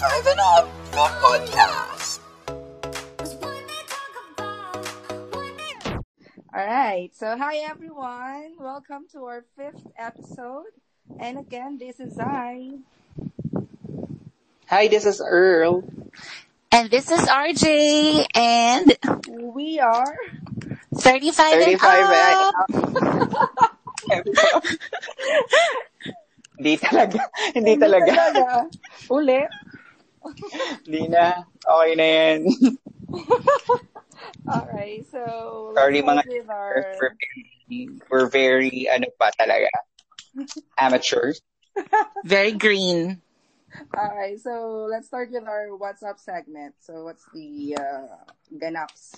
35 and Up Podcast. All right. So, hi everyone. Welcome to our fifth episode. And again, this is I. Hi, this is Earl. And this is RJ and We are 35, 35 and up. Hindi talaga. Hindi talaga. Uli. Hindi na. Okay na yan. All right. So, Sorry, mga with our... We're very, we're very, ano pa talaga, amateurs. Very green. All right. So, let's start with our WhatsApp segment. So, what's the uh, ganaps?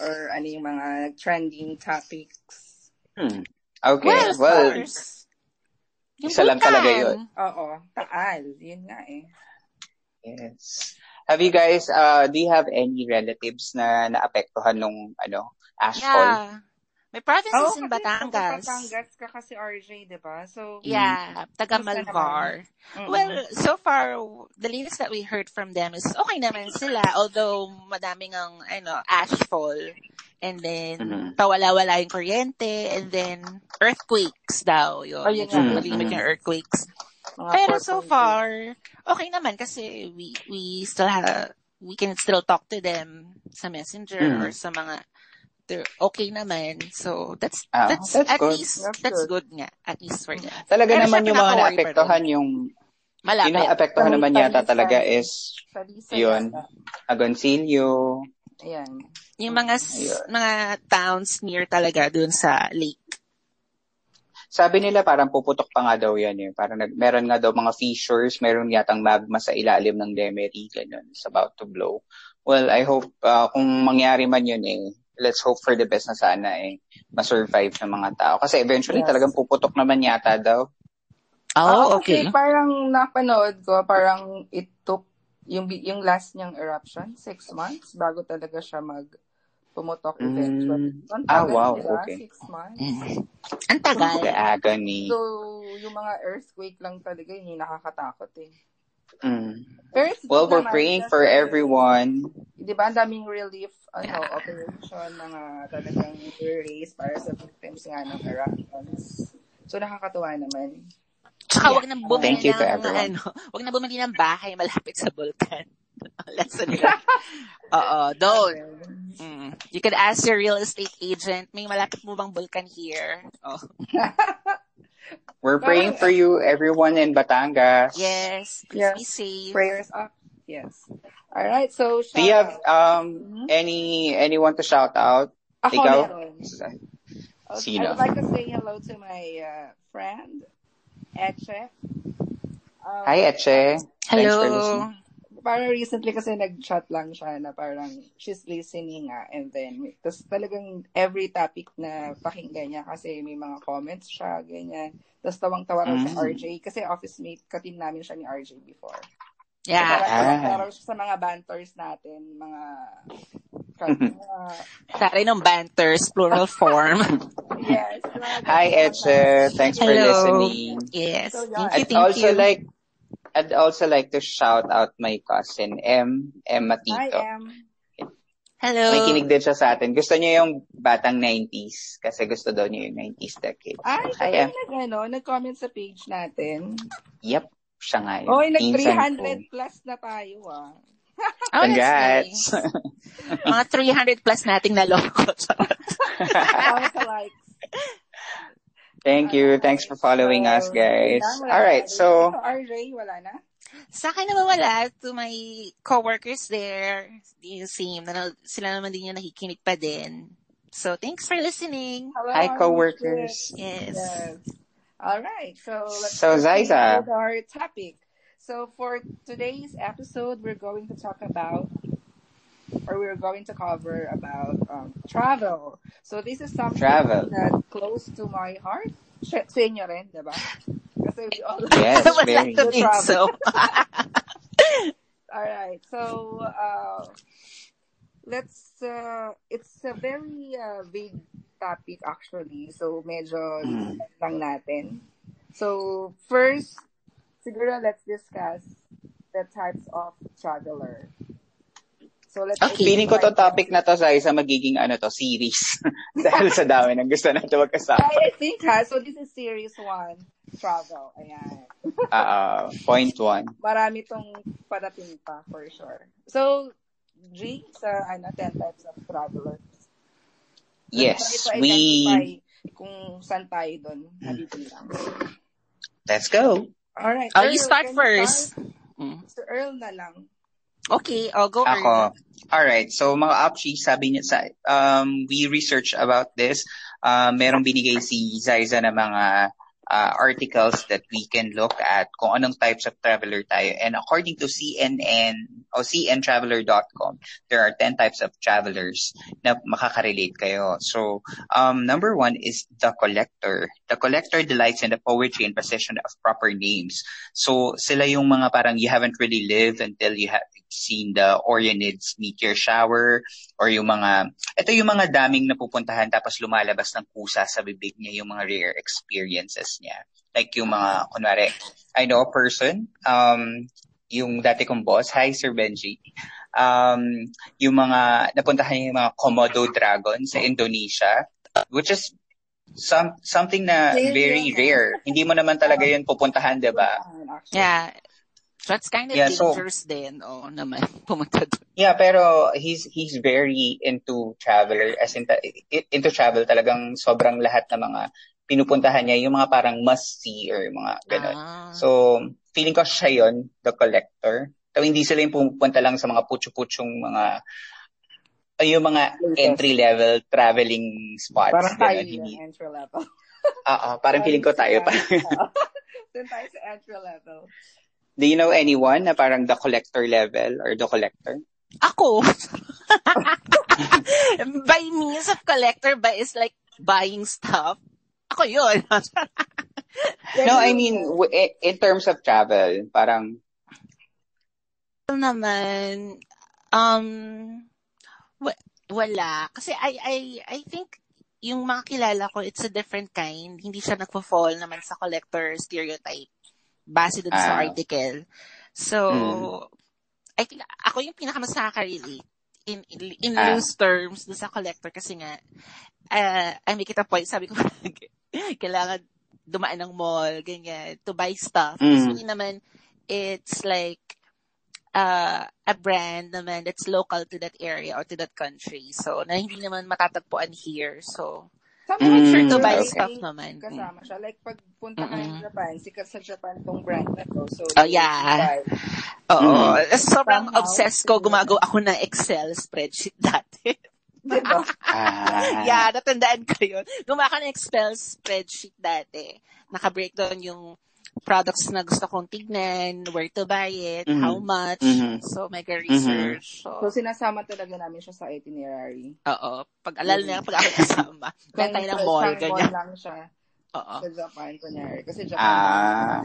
Or ano yung mga trending topics? Hmm. Okay, Well, of well, course. Yung isa lang talaga yun. Oo. Taal. Yun nga eh. yes. Have you guys, uh, do you have any relatives na naapektuhan nung, ano, ashfall? Yeah. May provinces in kasi Batangas. Batangas ka kasi RJ, di ba? So, Yeah, taga Malvar. Well, so far, the latest that we heard from them is okay naman sila, although madaming ang, ano, ashfall. And then, Mhm. pawala-wala yung kuryente, and then, earthquakes daw. Yun, Oh, yun medyo nga. malimit yung earthquakes. mga Pero so 4.2. far, okay naman kasi we we still have we can still talk to them sa messenger Mm. or sa mga they're okay naman. So that's Ah, that's, that's at good. least That's that's, good. good. nga at least for them. Talaga Pero naman yung mga naapektuhan yung, yung Malapit. naapektuhan Sa- naman yata talaga is yun. Agoncillo, Ayan. Yung mga Ayun. mga towns near talaga dun sa lake. Sabi nila parang puputok pa nga daw yan eh. Parang nag, meron nga daw mga fissures, meron yatang magma sa ilalim ng Demery, ganun. It's about to blow. Well, I hope uh, kung mangyari man yun eh, let's hope for the best na sana eh, ma-survive ng mga tao. Kasi eventually Yes. talagang puputok naman yata daw. Oh, Ako kasi okay. parang napanood ko, parang it took yung, bi- yung last niyang eruption, six months, bago talaga siya mag pumutok Mm. eventually. Ang Ah, wow, diba? okay. Six months. Mm. Ang tagal. The agony. So, yung mga earthquake lang talaga, yun yung nakakatakot eh. Mm. Pero it's Well, we're naman praying kasi, for everyone. Di ba, ang daming relief ano, Yeah. operation, mga talagang raise para sa victims nga ng eruptions. So, nakakatuwa naman. Tsaka wag na bumili Thank you to ng everyone. ano, wag na bumili ng bahay malapit sa bulkan. Lesson nila. Oo, don't. Mm. You could ask your real estate agent, may malapit mo bang bulkan here? Oh. We're praying for you, everyone in Batangas. Yes, please Yes. be safe. Prayers up. Yes. All right. So, shout Do you have out. um Mhm. any anyone to shout out? Ako Ikaw? meron. Sino? Okay, I would like to say hello to my uh, friend, Eche. Um, Hi, Eche. Hello. Parang recently kasi nag-chat lang siya na parang she's listening nga and then tapos talagang every topic na pakinggan niya kasi may mga comments siya, ganyan. Tapos tawang-tawa Mm. RJ kasi office mate, katim namin siya ni RJ before. So, Yeah. parang Ah. raw siya sa mga banters natin, mga mga Sorry ng banters, plural form. yes. Hi. Eche. Thanks for Hello. listening. yes. So, Thank yeah. you, I'd thank also you. like I'd also like to shout out my cousin M, M Matito. am Hello. May kinig din siya sa atin. Gusto niya yung batang 90s kasi gusto daw niya yung 90s decade. Ay, Hi, siya Em. nag, ano, nag-comment sa page natin. Yep, siya nga yun. Oy, nag Pinsan 300 ko. plus na tayo ah. Oh, Congrats! nice. Mga 300 plus nating naloko. Thank you. Thanks for following us, guys. All right, so RJ, wala na? Sa akin naman wala, to my coworkers there, yung same, na, sila naman din yung nakikinig pa din. So, thanks for listening. Hello, hi coworkers. Yes. Yes. All right. So let's So, with our topic. So for today's episode, we're going to talk about, or we're going to cover about um, travel. So this is something Travel. that close to my heart. Sa inyo rin? Kasi we all Yes, I would very. like to think so. All right. So uh, let's. Uh, it's a very uh, big topic actually. So medyo Mm. lang natin. So first, siguro let's discuss the types of traveler. So let's Okay. Feeling ko to topic na to, Zai, sa magiging ano to, series. Dahil sa dami ng gusto natin magkasama. I, I think ha, so this is series one, travel. Ayan. Ah, ah, point one. Marami tong parating pa for sure. So, G, sa ano, 10 types of travelers. Yes, we... kung saan tayo doon nabibilang. Let's go. Alright. Oh, you Earl, start can first. start? Mm. Sir Earl na lang. Okay, I'll go Ako. early. Alright, so mga opshi, sabi niya sa, um, we researched about this. Uh, merong binigay si Zaiza na mga uh, articles that we can look at kung anong types of traveler tayo. And according to CNN o cntraveler.com, there are 10 types of travelers na makakarelate kayo. So, um, number one is the collector. The collector delights in the poetry and possession of proper names. So, sila yung mga parang you haven't really lived until you have seen the Orionids meteor shower or yung mga, ito yung mga daming napupuntahan tapos lumalabas ng kusa sa bibig niya yung mga rare experiences niya. Like yung mga, kunwari, I know a person, um, yung dati kong boss, hi Sir Benji, um, yung mga, napuntahan niya yung mga Komodo dragon sa Indonesia, which is some, something na very rare. Hindi mo naman talaga yun pupuntahan, di ba? Actually. Yeah. That's kind of Yeah, so- dangerous din. Oo naman. Pumunta doon. Yeah, pero he's he's very into traveler as in into travel talagang sobrang lahat ng mga pinupuntahan niya yung mga parang must see or yung mga ganun. Ah. So, feeling ko siya yon the collector. So, hindi sila yung pumupunta lang sa mga putyo-putyong mga ay, yung mga entry-level traveling spots. Parang tayo hindi. entry level. Oo, parang feeling ko tayo pa. Doon tayo sa entry level. Do you know anyone na parang the collector level or the collector? Ako. by means of collector, by is like buying stuff. Ako yun. No, I mean, i- in terms of travel, parang naman, um, wa- wala. Kasi I, I, I think yung mga kilala ko, it's a different kind. Hindi siya nagpo-fall naman sa collector stereotype base dun sa Ah. article. So, Mm. I think ako yung pinakamas nakaka-relate in, in, in Ah. loose terms dun sa collector kasi nga, uh, I make it a point, sabi ko, kailangan dumaan ng mall, ganyan, to buy stuff. Mm. Usually naman, it's like, uh, a brand naman that's local to that area or to that country. So, na hindi naman matatagpuan here. So, Sometimes Mm, sure to buy okay. stuff naman. Kasama siya. Like, pag punta ka ng Mm-mm. Japan, sikat sa Japan tong brand na to. So, Oh, yeah. buy. Oo. Mm. Sobrang Somehow, obsessed ko. Gumagawa ako ng Excel spreadsheet dati. Diba? ah, yeah, natandaan ko yun. Gumawa ako ng Excel spreadsheet dati. Naka-breakdown yung products na gusto kong tignan, where to buy it, Mhm. how much. Mhm. So, mega research. So, So, sinasama talaga namin siya sa itinerary. oo. Pag alala na pag ako kasama. Kaya tayo ng mall, ganyan. mall lang siya Oo. sa Japan, kunyari. Kasi Japan, ah.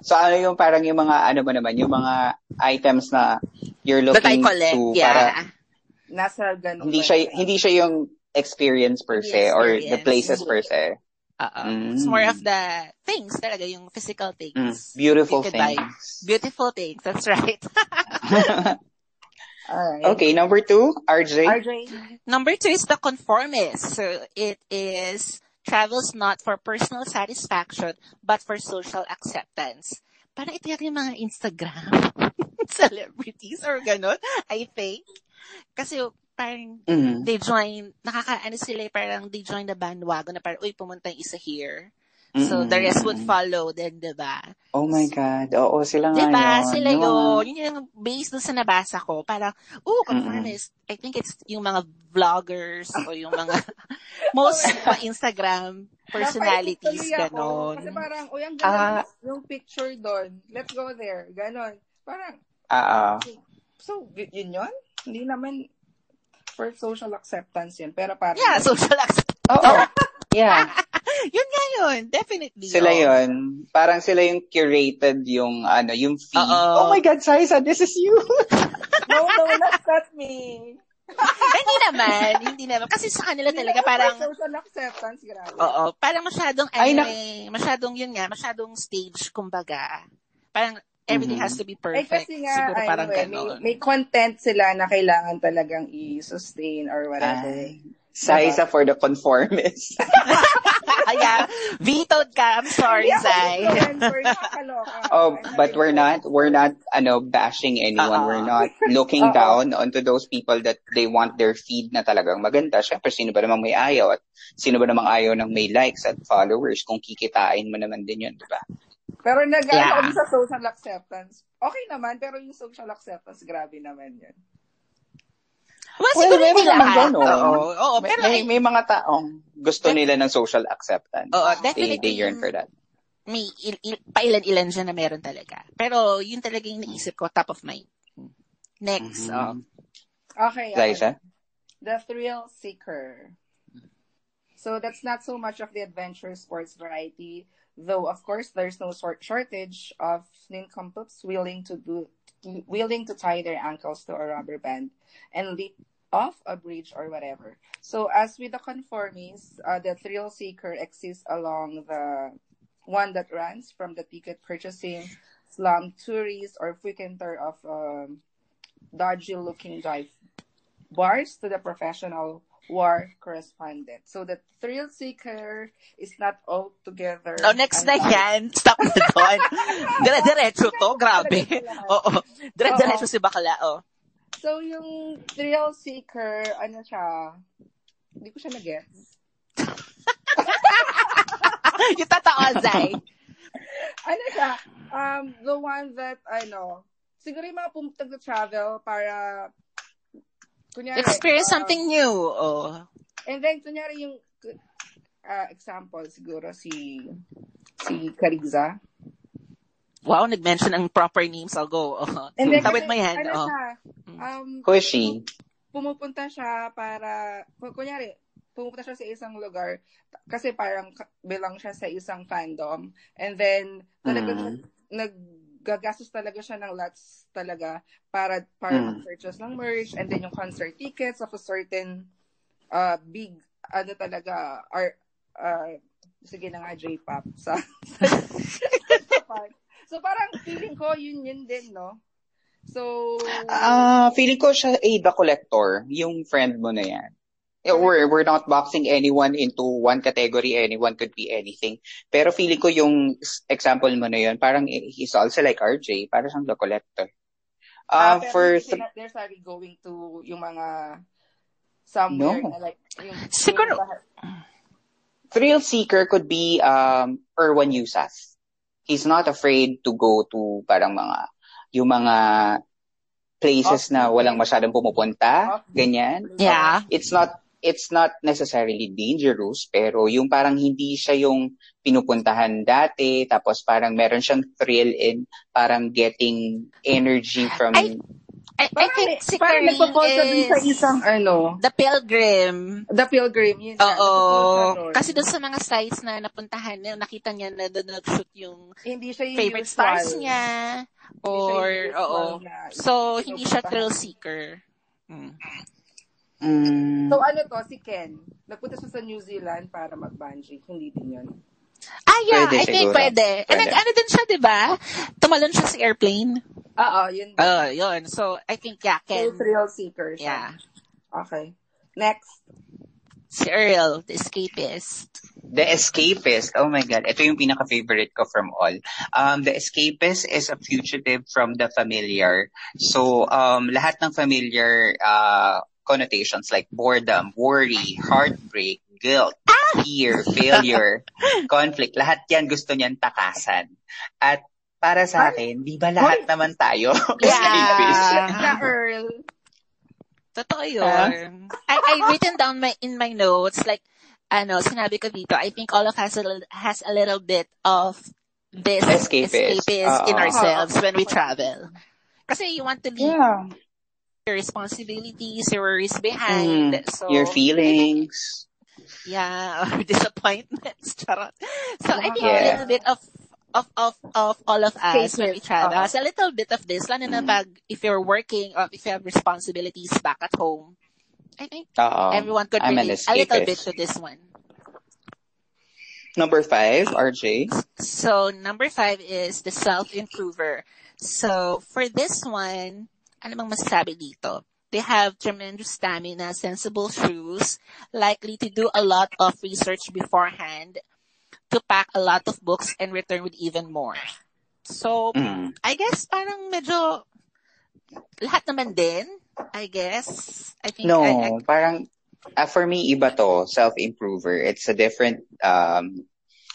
So ano yung parang yung mga ano ba naman, yung mga items na you're That I looking collect, to yeah. para nasa ganun. hindi siya hindi siya yung experience per se or the experience. places per se. Oo. Mm. It's more of the things talaga, yung physical Mm, things. beautiful You could buy. things. Beautiful things, that's right. Alright. okay, number two, RJ. RJ, Number two is the conformist. So it is travels not for personal satisfaction, but for social acceptance. Parang ito yung mga Instagram celebrities or ganun, I think. Kasi parang Mhm. they join, nakakaano sila, parang they join the bandwagon na parang, uy, pumunta yung isa here. So the rest would follow then, diba? Oh my God. Oo, sila nga Diba? yun. Sila Yung mga- yun. Yun yung based sa nabasa ko. Parang, ooh, conformist. I think it's yung mga vloggers o yung mga most mga Instagram personalities, ganon. Kasi parang, uy, ang Ah. ganda yung picture doon. Let's go there. Ganon. Parang, Ah, ah. so, yun yun? Hindi naman for social acceptance yun. Pero parang, Yeah, social acceptance. Oo. Yeah. yun nga yun. Definitely. Sila oh. yun. Parang sila yung curated yung ano, yung feed. Oo. Oh my God, Saisa, this is you. no, no, that's not me. hindi naman. Hindi naman. Kasi sa kanila talaga parang, social acceptance, grabe. oo, parang masyadong, Ay, ano nak- eh, masyadong yun nga, masyadong stage, kumbaga. Parang, everything Mhm. has to be Eh, perfect. kasi nga, Siguro ano parang eh, may, may content sila na kailangan talagang i-sustain or whatever. Ay, Siza for the conformist. Kaya, vetoed ka. I'm sorry, influencer, nakakaloka. Oh, but we're not, we're not, ano, bashing anyone. Oo. We're not looking Oo. down onto those people that they want their feed na talagang maganda. Siyempre, sino ba namang may ayaw at sino ba namang ayaw ng may likes at followers kung kikitain mo naman din yun, di ba? Pero nag Yeah. ako sa social acceptance. Okay naman, pero yung social acceptance, grabe naman yun. Well, Well, siguro hindi lahat. ganun. Oo, oo, May, pero may, ay- may mga taong gusto nila ng social acceptance. Oo, They, definitely. they yearn for that. may il, il, pailan-ilan dyan na meron talaga. Pero yun talaga yung naisip ko, top of mind. Next, Mhm. oh. Okay. okay. Liza? The Thrill Seeker. So that's not so much of the adventure sports variety, though of course there's no shortage of nincompoops willing to do willing to tie their ankles to a rubber band and leap off a bridge or whatever. So as with the conformists, uh, the thrill seeker exists along the one that runs from the ticket purchasing slum tourist or frequenter of um, dodgy looking dive bars to the professional war correspondent. So the thrill seeker is not altogether. Oh, next na an- yan. Stop na doon. Dire-diretso to. Grabe. Oo. Dire-diretso si bakla, oh. So yung thrill seeker, ano siya, hindi ko siya na-gets. yung totoo, Zay. Ano siya, um, the one that, ano, siguro yung mga pumunta travel para, kunyari, Experience uh, something new. Oh. And then, kunyari yung, uh, example, siguro si, si Cariza. Wow, nag-mention ang proper names. I'll go. Oh. And then, Tawid kasi, mo yan. ano Oh. siya, um, Who is she? pumupunta siya para, ku- kunyari, pumupunta siya sa isang lugar kasi parang bilang siya sa isang fandom and then talaga Mm. Naggagastos talaga siya ng lots talaga para para Mm. mag-purchase ng merch and then yung concert tickets of a certain uh, big ano talaga or uh, sige na nga J-pop sa, sa so parang feeling ko yun yun din no so Ah, feeling ko siya Ada Collector, yung friend mo na yan. Eh, We're, we're not boxing anyone into one category. Anyone could be anything. Pero feeling ko yung example mo na yun, parang he's also like RJ, parang siyang the collector. Ah, Uh, pero for hindi sila- they're sorry going to yung mga somewhere No. na like yung, Siguro- yung- thrill seeker could be um Erwan Yusas. He's not afraid to go to parang mga yung mga places na Off-beat. walang masyadong pumupunta, Off-beat. ganyan. Yeah. It's not it's not necessarily dangerous, pero yung parang hindi siya yung pinupuntahan dati, tapos parang meron siyang thrill in parang getting energy from I- I, I think si parang siya dun sa is isang ano The Pilgrim. the pilgrim yun Oo. Kasi doon sa mga sites na napuntahan niya, nakita niya na doon nag-shoot yung hindi siya yung favorite usual. stars niya. Or, oo. na So, hindi siya thrill seeker. Mm. Mm, So ano to, si Ken, nagpunta siya sa New Zealand para mag-bungee. Hindi din yun. Ah, yeah. Pwede I think siguro. pwede. And Pwede. nag, ano din siya, di ba? Tumalon siya sa airplane. Oo, yun. Oh, yun. So, I think, yeah, so, Ken. thrill seeker siya. Yeah. Okay. Next. Si Earl, the escapist. The Escapist. Oh my God. Ito yung pinaka-favorite ko from all. Um, the Escapist is a fugitive from the familiar. So, um, lahat ng familiar uh, connotations like boredom, worry, heartbreak, guilt, fear, failure, conflict, lahat yan gusto niyan takasan. At para sa akin, di ba lahat naman tayo? Yeah. Earl. Totoo yun. I, I written down my, in my notes, like, ano, sinabi ko dito, I think all of us a little- has a little bit of this Escapist. escapist in ourselves when we travel. Kasi you want to leave Yeah. Your responsibilities, your worries behind. Mm, so, your feelings. Yeah, or disappointments. Charot. So I think a little bit of of of of all of us when we Cases. travel Oo. has a little bit of this. Lalo na Mm. pag if you're working or if you have responsibilities back at home. I think Oo. everyone could I'm relate a little bit to this one. Number five, RJ. So number five is the self-improver. So for this one, ano bang masasabi dito? They have tremendous stamina, sensible shoes, likely to do a lot of research beforehand, to pack a lot of books and return with even more. So, Mm. I guess parang medyo lahat naman din, I guess. I think No, I, I- parang ah, for me iba to, self-improver. It's a different um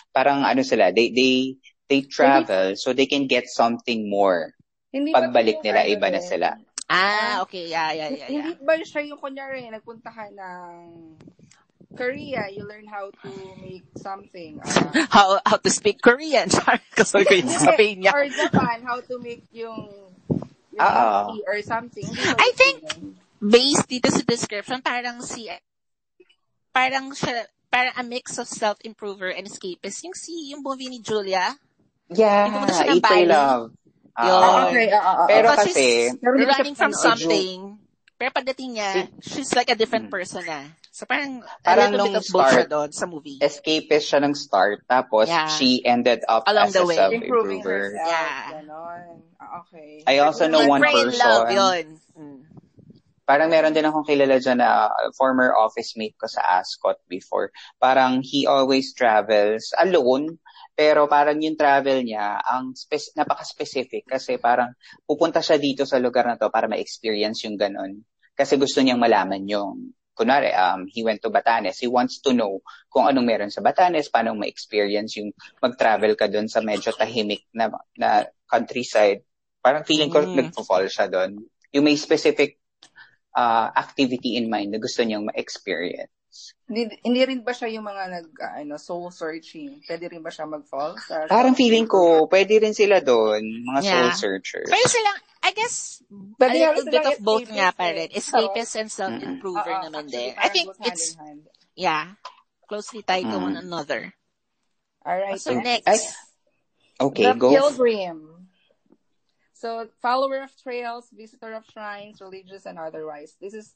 parang ano sila, they they they travel so they can get something more. Hindi ba Pagbalik nila ano iba na sila. ah, okay, yeah, yeah, yeah, Hindi yeah. ba siya yung kunyari, nagpunta ka ng Korea, you learn how to make something. ah, How how to speak Korean. Kasi ko yung sasabihin niya. or Japan, how to make yung, yung tea or something. Hindi ba I think- based dito sa description, parang si, parang siya, parang a mix of self-improver and escapist. Yung si, yung movie ni Julia. Yeah, Bali. Love. Yun. Ah, okay, ah, ah, ah. Pero Because kasi, she's running from something. Pero pagdating niya, she's like a different Mm. person na. So parang, Parang a little bit of both siya doon sa movie. escapist siya ng start, tapos Yeah. she ended up Along as the a way. Improving self-improver. herself. Yeah. Ganon. Ah, okay. I also know one and Love, person. yun. Mm. Parang meron din akong kilala dyan na former office mate ko sa Ascot before. Parang he always travels alone, pero parang yung travel niya, ang spec- napaka-specific kasi parang pupunta siya dito sa lugar na to para ma-experience yung ganun. Kasi gusto niyang malaman yung, kunwari, um, he went to Batanes. He wants to know kung anong meron sa Batanes, paano ma-experience yung mag-travel ka doon sa medyo tahimik na, na countryside. Parang feeling ko Mm. nagpo-fall siya doon. Yung may specific uh, activity in mind na gusto niyang ma-experience. Hindi, hindi rin ba siya yung mga nag, ah, ano, soul searching? Pwede rin ba siya mag-fall? Sa Parang feeling ko, pwede rin sila doon, mga soul Yeah. searchers. Pero silang, I guess, Pwede a little bit of both nga escapist pa rin. Escapist and self-improver oo, naman actually, din. I think hand it's, in hand. yeah, closely tied to Mm. one another. Alright. So next. next, Okay, the go. pilgrim. So, follower of trails, visitor of shrines, religious and otherwise. This is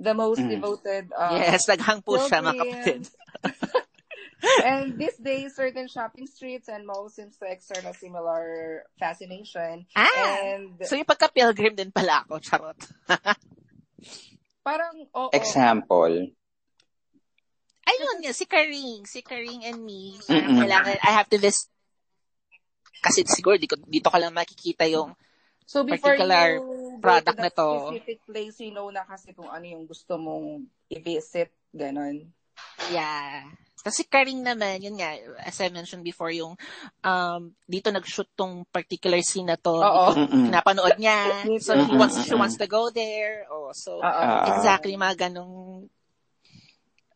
the most Mm. devoted. Uh, yes, naghang po siya mga kapatid. and these days, certain shopping streets and malls seems to exert a similar fascination. Ah, And so yung pagka-pilgrim din pala ako, charot. parang, oo. Example. Ayun nga, si Karing, si Karing and me, Mm-mm. kailangan, I have to visit, kasi siguro dito, dito ka lang makikita yung, So before particular you product go to na to. specific place, you know na kasi kung ano yung gusto mong i-visit, ganon. yeah. Kasi Karing naman, yun nga, as I mentioned before, yung, um, dito nag-shoot tong particular scene na to, Oo. pinapanood niya, so he wants, she wants to go there, oh, so, Oo. Ah. exactly, mga ganong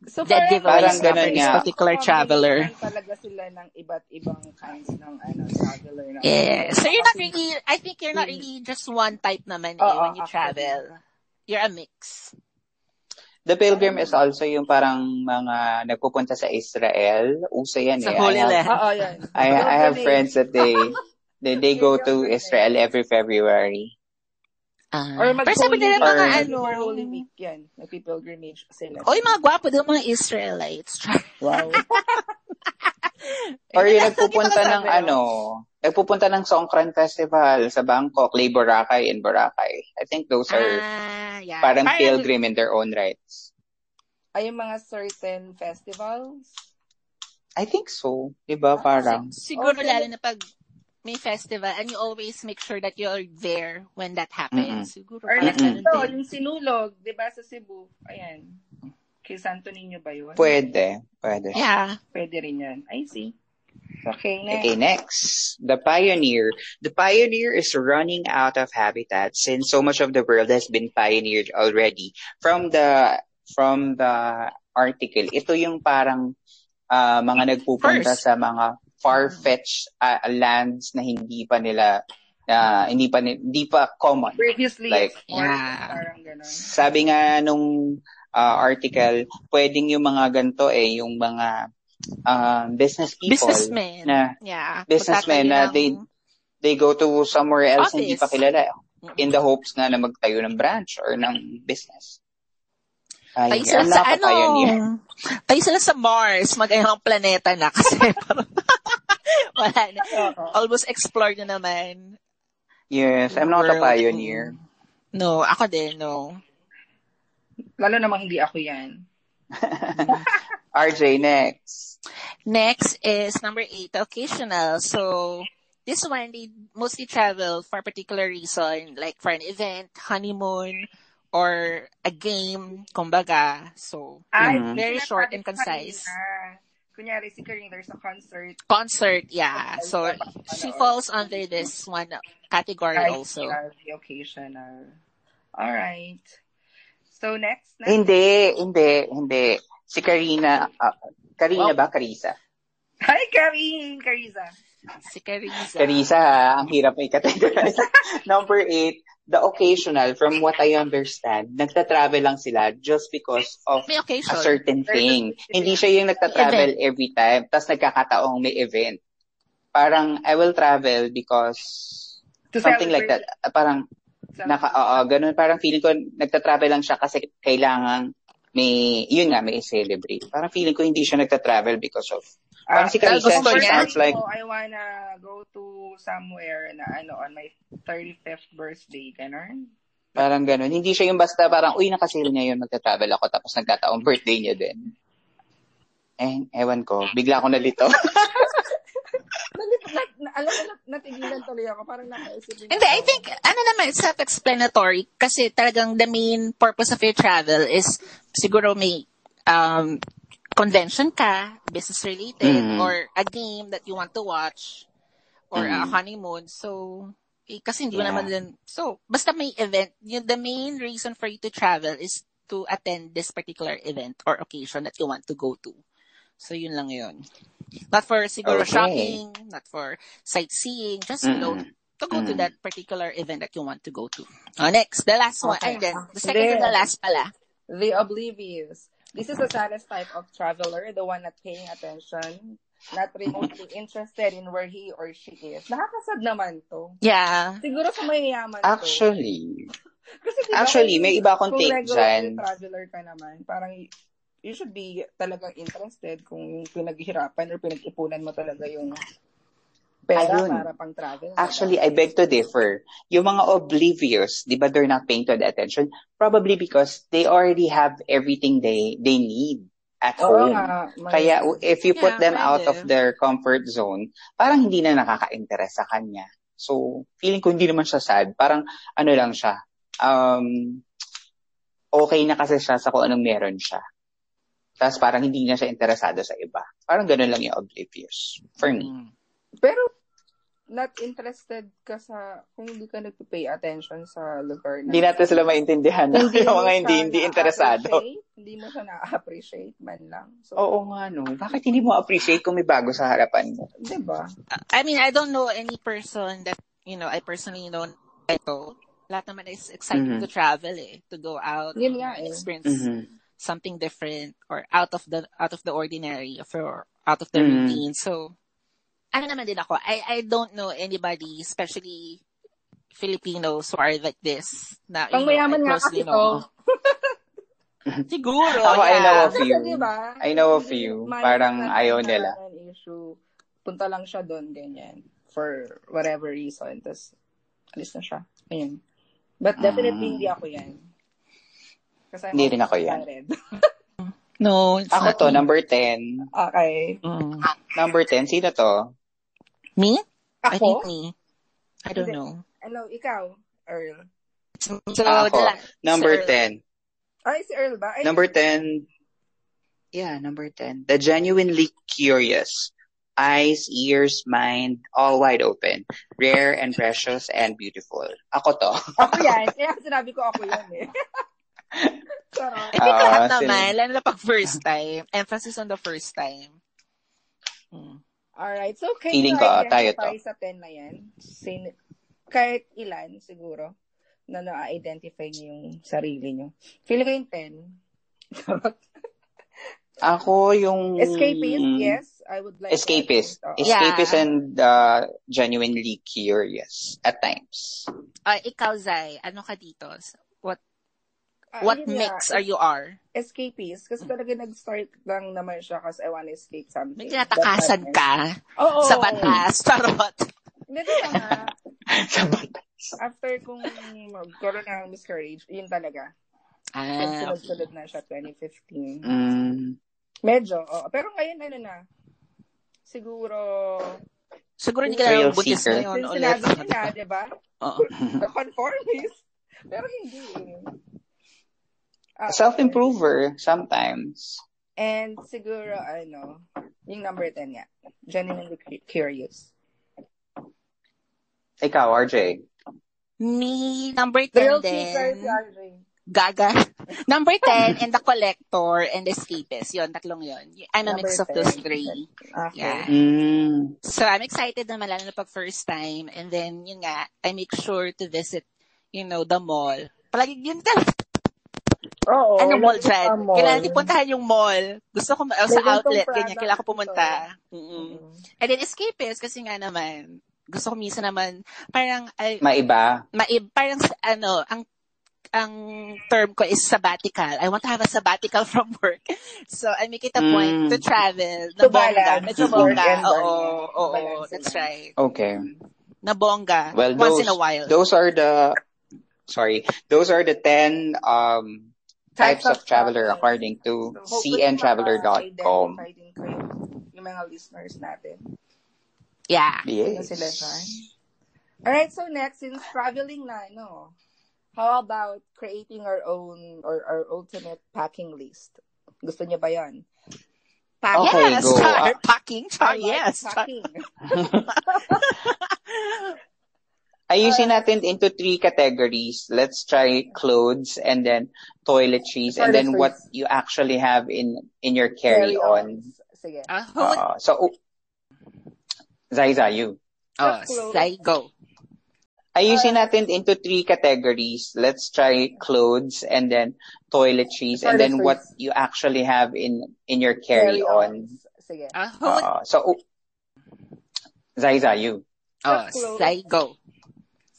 So parang- giveaways Parang nga for ganun this nga. particular traveler. talaga sila ng iba't ibang kinds ng ano, traveler. Na, Yeah. So you're not really, I think you're not really just one type naman eh, Oo, when you actually. travel. You're a mix. The pilgrim is also yung parang mga nagpupunta sa Israel. Uso yan Sa eh. Holy I have, Land. Oo, yan. I, I have friends that they they, they go to. Israel every February. Ah. Or mag Pero sabi nila mga ano, For Holy Week yan. Nagpi-pilgrimage sila. oy mga gwapo daw mga Israelites. Wow. Or yung nagpupunta ng ano, nagpupunta ng Songkran Festival sa Bangkok, Lay Boracay in Boracay. I think those are ah, yeah. parang pilgrim in their own rights. Ay, yung mga certain festivals. I think so. Diba? Parang. Si- siguro Okay. lalo na pag may festival and you always make sure that you're there when that happens. Siguro Or like ganun ito, yung sinulog, di ba, sa Cebu. Ayan. Kay Santo Niño ba yun? Pwede. Pwede. Yeah. Pwede rin yan. I see. Okay, next. Okay, next. The pioneer. The pioneer is running out of habitat since so much of the world has been pioneered already. From the from the article, ito yung parang ah, mga nagpupunta First. sa mga far-fetched ah, lands na hindi pa nila na hindi pa ni- hindi pa common. Previously, Like, yeah. parang gano'n. Sabi nga nung ah, article, pwedeng yung mga ganto eh, yung mga ah, business people Businessmen. na yeah. businessmen na they- they go to somewhere else na hindi Office. pa kilala in the hopes nga na magtayo ng branch or ng business. Ay, Tayo sila sa ano? pioneer. Tayo sila sa Mars. Mag-ayang planeta na kasi parang wala na. Almost explored na naman. Yes, I'm not a pioneer. No, ako din, no. Lalo namang hindi ako yan. RJ, next. Next is number eight, occasional. So, this one, they mostly travel for a particular reason, like for an event, honeymoon, or a game, kumbaga. So, Ay, Mhm. Very short and concise. kanina. Kunyari, si Karing, there's a concert. concert, yeah. So, she falls under this one category Ay, also. uh, the occasional. Alright. So, next. next. Hindi, hindi, hindi. Si Karina, ah, Karina Wow. ba? Karisa? Hi, Karing! Carissa. Si Carissa. Karisa, ha? ang hirap may categorize. Number eight, the occasional, from what I understand, nagta-travel lang sila just because of a certain thing. Hindi siya yung nagta-travel every time, tapos nagkakataong may event. Parang, I will travel because To something like celebrate that. Ah, Parang, naka, oo, ganun. Parang feeling ko, nagta-travel lang siya kasi kailangan may, yun nga, may celebrate. Parang feeling ko hindi siya nagta-travel because of, Ah, parang si Carissa, gusto she niya. sounds like, I wanna go to somewhere na ano, on my 35th birthday, ganun. Parang ganun. Hindi siya yung basta parang, uy, nakasale ngayon, magta-travel ako, tapos nagkataong birthday niya din. Eh, ewan ko. Bigla ako nalito. Nalit- na, na, alam mo, na, natigilan tuloy ako. Parang nakaisip Hindi. I think, ano naman, it's self-explanatory kasi talagang the main purpose of your travel is siguro may um, convention ka, business-related, Mm. or a game that you want to watch, or a Mm. honeymoon. So, eh, kasi hindi mo Yeah. naman din, so, basta may event, yun, the main reason for you to travel is to attend this particular event or occasion that you want to go to. So, yun lang yun. Not for siguro Okay. shopping, not for sightseeing, just, you know, to go to Mm. that particular event that you want to go to. Oh, next, the last one. Okay. And then, the second to the last pala. The oblivious. This is the saddest type of traveler, the one not paying attention, not remotely interested in where he or she is. Nakakasad naman to. Yeah. Siguro sa mayayaman to. Actually, Kasi diba, actually, may iba akong kung take regular dyan. traveler ka naman, parang you should be talagang interested kung pinaghirapan or pinag-ipunan mo talaga yung pera Ayun. para pang travel. Actually, I beg to differ. Yung mga oblivious, di ba they're not paying to the attention? Probably because they already have everything they they need at Oo home. nga. may- Kaya if you put Yeah, them out of their comfort zone, parang hindi na nakaka-interest sa kanya. So, feeling ko hindi naman siya sad. Parang ano lang siya. Um, okay na kasi siya sa kung anong meron siya. Tapos parang hindi na siya interesado sa iba. Parang ganun lang yung oblivious. For me. Mm. Pero, not interested ka sa, kung hindi ka nagpapay attention sa lugar na. Hindi natin sila maintindihan. Hindi yung mo mga hindi, hindi interesado. Hindi mo siya na-appreciate man lang. So, Oo nga, no. Bakit hindi mo appreciate kung may bago sa harapan mo? di ba? I mean, I don't know any person that, you know, I personally know ito. Lahat naman is excited Mhm. to travel eh. To go out, Yun nga eh. experience Mhm. something different or out of the out of the ordinary or out of the Mhm. routine. So, ano naman din ako, I I don't know anybody, especially Filipinos who are like this. Na, you Pang know, I mayaman nga kasi know. to. Siguro, Ako, I yeah. know of Kasi few. di ba? I know of hindi few. Parang ayaw nila. An issue. Punta lang siya doon, ganyan. For whatever reason. Tapos, alis na siya. Ayun. But definitely, Mm. hindi ako yan. Kasi Hindi rin ako yan. No, it's Ako not to, me. number 10. Okay. Mm. Number 10, sino to? Me? I think me. I don't Hindi. know. Ano, ikaw, Earl. So, Ah, ako. la- Number Sir. 10. Ay, si Earl ba? Ay, Number 10. Yeah, number 10. The genuinely curious. Eyes, ears, mind, all wide open. Rare and precious and beautiful. Ako to. Ako yan. Kaya sinabi ko ako yan eh. Charot. I think Ah, lahat naman, lalo na pag first time. Emphasis on the first time. Hmm. Alright. So, can Feeling you ko, tayo identify to. sa 10 na yan? Sin- kahit ilan, siguro, na na-identify niyo yung sarili niyo. Feeling ko yung 10. Charot. Ako yung... Escapist, yes. I would like to Escapist. admit, oo. Yeah. Escapist and uh, genuinely curious at times. Ah, ikaw, Zay, ano ka dito? What Ah, What yun nga, mix are you are? escapist. Kasi talaga nag-start lang naman siya kasi I wanna escape something. May tinatakasan ka Oo. sa batas. Charot. Hindi ko nga. Sa batas. After kung magkaroon ng miscarriage, yun talaga. Ah, Sunod-sunod na siya 2015. Mm. Medyo, oo. Pero ngayon, ano na, siguro, siguro hindi ka na buntis seeker. ngayon sinabi niya na, di ba? Oo. Conformist. Pero hindi Ah, Self-improver, sometimes. And siguro, ano, yung number 10 nga. Genuinely cu- curious. Ikaw, RJ. Me, number 10 Thrill din. seeker si RJ. Gaga. Number 10, and the collector, and the escapist. Yun, tatlong yun. I'm a Number mix of those 10. three. Okay. Yeah. Mm. So, I'm excited naman, lalo na pag first time. And then, yun nga, I make sure to visit, you know, the mall. Palagi, yun talaga. Oo. ano mall dyan? sa mall. Kailangan puntahan yung mall. Gusto ko, ma- oh, sa outlet, product ganyan, kailangan ko pumunta. Mm-mm. Mm. And then, escapist, kasi nga naman, gusto ko minsan naman, parang, ay, Maiba. maib, parang, ano, ang ang term ko is sabbatical. I want to have a sabbatical from work. So, I make it a point Mm. to travel. Na To bongga. Medyo bongga. Oo, oo, that's right. Okay. Na bongga. Well, once those, in a while. those are the, sorry, those are the 10 um, types of traveler according to So, hopefully, cntraveler.com. maka-identify din ko yung, yung mga listeners natin. Yeah. Ano sila Yes. dyan? Alright, so next, since traveling na, no, how about creating our own or our ultimate packing list? Gusto niyo ba yan? Packing. Okay, yes, go. char. Ah. Packing, char. I like yes. Char. packing. Ayusin natin into three categories. Let's try clothes and then toiletries and then what you actually have in in your carry-on. Carry-ons. Sige. Ah, who Uh, so, oh, Zaiza, you. oh, clothes. say go. Ayusin natin into three categories. Let's try clothes and then toiletries and then what you actually have in in your carry-on. Carry-ons. Sige. Ah, who Uh, so, oh, Zaiza, you. oh, clothes. go.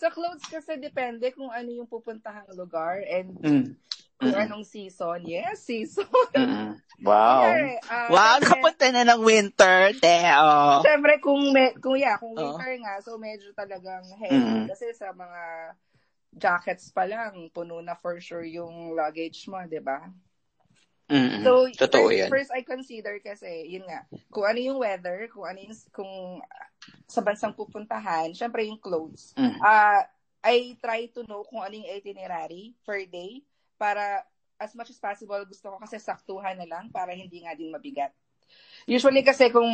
Sa clothes kasi depende kung ano yung pupuntahang lugar and Mm. kung anong season. Yes, season. Mm-mm. Wow. Kunyari, ah, Wow, nakapunta na ng winter. Te, oh. Siyempre, kung, me, kung, yeah, kung Oo. winter nga, so medyo talagang heavy. Mm. Kasi sa mga jackets pa lang, puno na for sure yung luggage mo, di ba? Mm-mm. So, Totoo first, yan. first I consider kasi, yun nga, kung ano yung weather, kung ano yung, kung sa bansang pupuntahan, syempre yung clothes. Mm. Ah, I try to know kung ano yung itinerary per day para as much as possible gusto ko kasi saktuhan na lang para hindi nga din mabigat. Usually kasi kung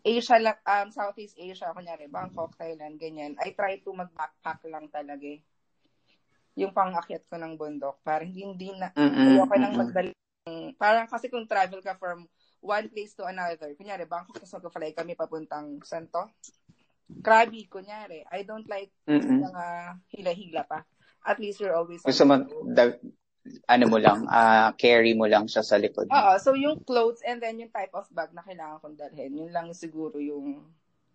Asia lang, um, Southeast Asia, kunyari, Bangkok, Thailand, ganyan, I try to mag-backpack lang talaga eh. Yung pang-akyat ko ng bundok para hindi, hindi na, Mm-mm. ayoko nang magdala. Parang kasi kung travel ka from one place to another, kunyari, Bangkok, tapos mag-fly kami papuntang Santo, Krabi, kunyari. I don't like Mm-mm. mga hila-hila pa. At least you're always Gusto mo, da, ano mo lang, ah, carry mo lang siya sa likod. Oo, so yung clothes and then yung type of bag na kailangan kong dalhin, yun lang siguro yung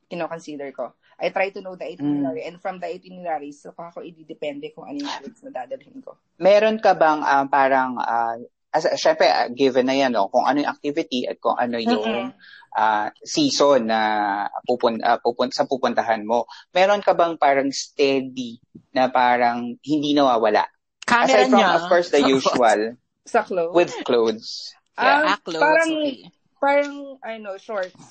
kino-consider ko. I try to know the itinerary and from the itinerary, so ako i-depende kung ano yung clothes na dadalhin ko. Meron ka bang ah, parang, ah, as, syempre, ah, given na yan, no, kung ano yung activity at kung ano yung ah, season na pupun, ah, pupun, sa pupuntahan mo, meron ka bang parang steady na parang hindi nawawala? Camera Aside from, niya. of course, the usual Sa clothes? with clothes. Yeah. Ah, clothes, parang, okay. parang, ano, shorts.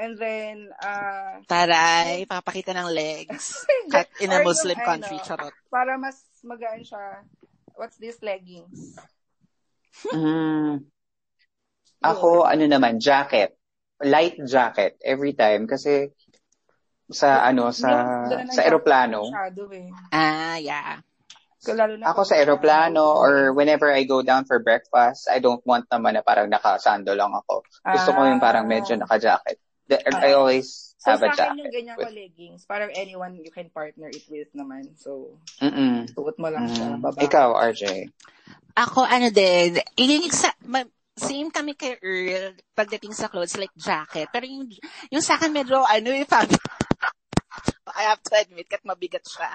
And then, uh, Taray, papakita ng legs. Cut in a yung, Muslim country, ano, charot. para mas magaan siya, what's this, leggings? Mm. Ako, ano naman, jacket. Light jacket every time kasi sa ano sa sa eroplano. eh. Ah, yeah. So, lalo na Ako sa eroplano or whenever I go down for breakfast, I don't want naman na parang nakasando lang ako. Gusto ko yung parang medyo naka-jacket. The- I Ah. always So, have sa akin yung ganyan ko leggings, parang anyone you can partner it with naman. So, Mm-mm. suot mo lang siya, Mm. baba. Ikaw, RJ. Ako, ano din, yung sa, ma- same kami kay Earl pagdating sa clothes, like jacket. Pero yung, yung sa akin medyo, ano, yung fab- I have to admit, kat mabigat siya.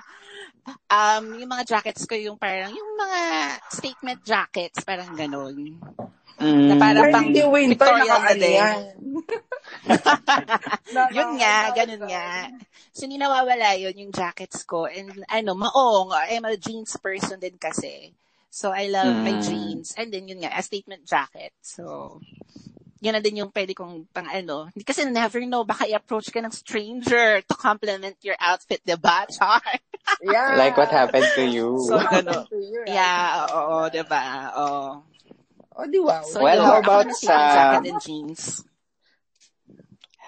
Um, yung mga jackets ko, yung parang, yung mga statement jackets, parang ganun. Mm. Na para Pero pang hindi winter, na din. yun nga, ganun nga. So, hindi nawawala yun, yung jackets ko. And, ano, maong, I'm a jeans person din kasi. So, I love my Mm. jeans. And then, yun nga, a statement jacket. So, yun na din yung pwede kong pang ano. Kasi never know, baka i-approach ka ng stranger to compliment your outfit, diba? Char? Yeah. Like what happened to you. So, happened to you, right? Yeah, oo, diba? Oo. Oh, di wow. So, Well, yun, how about sa- jacket and jeans.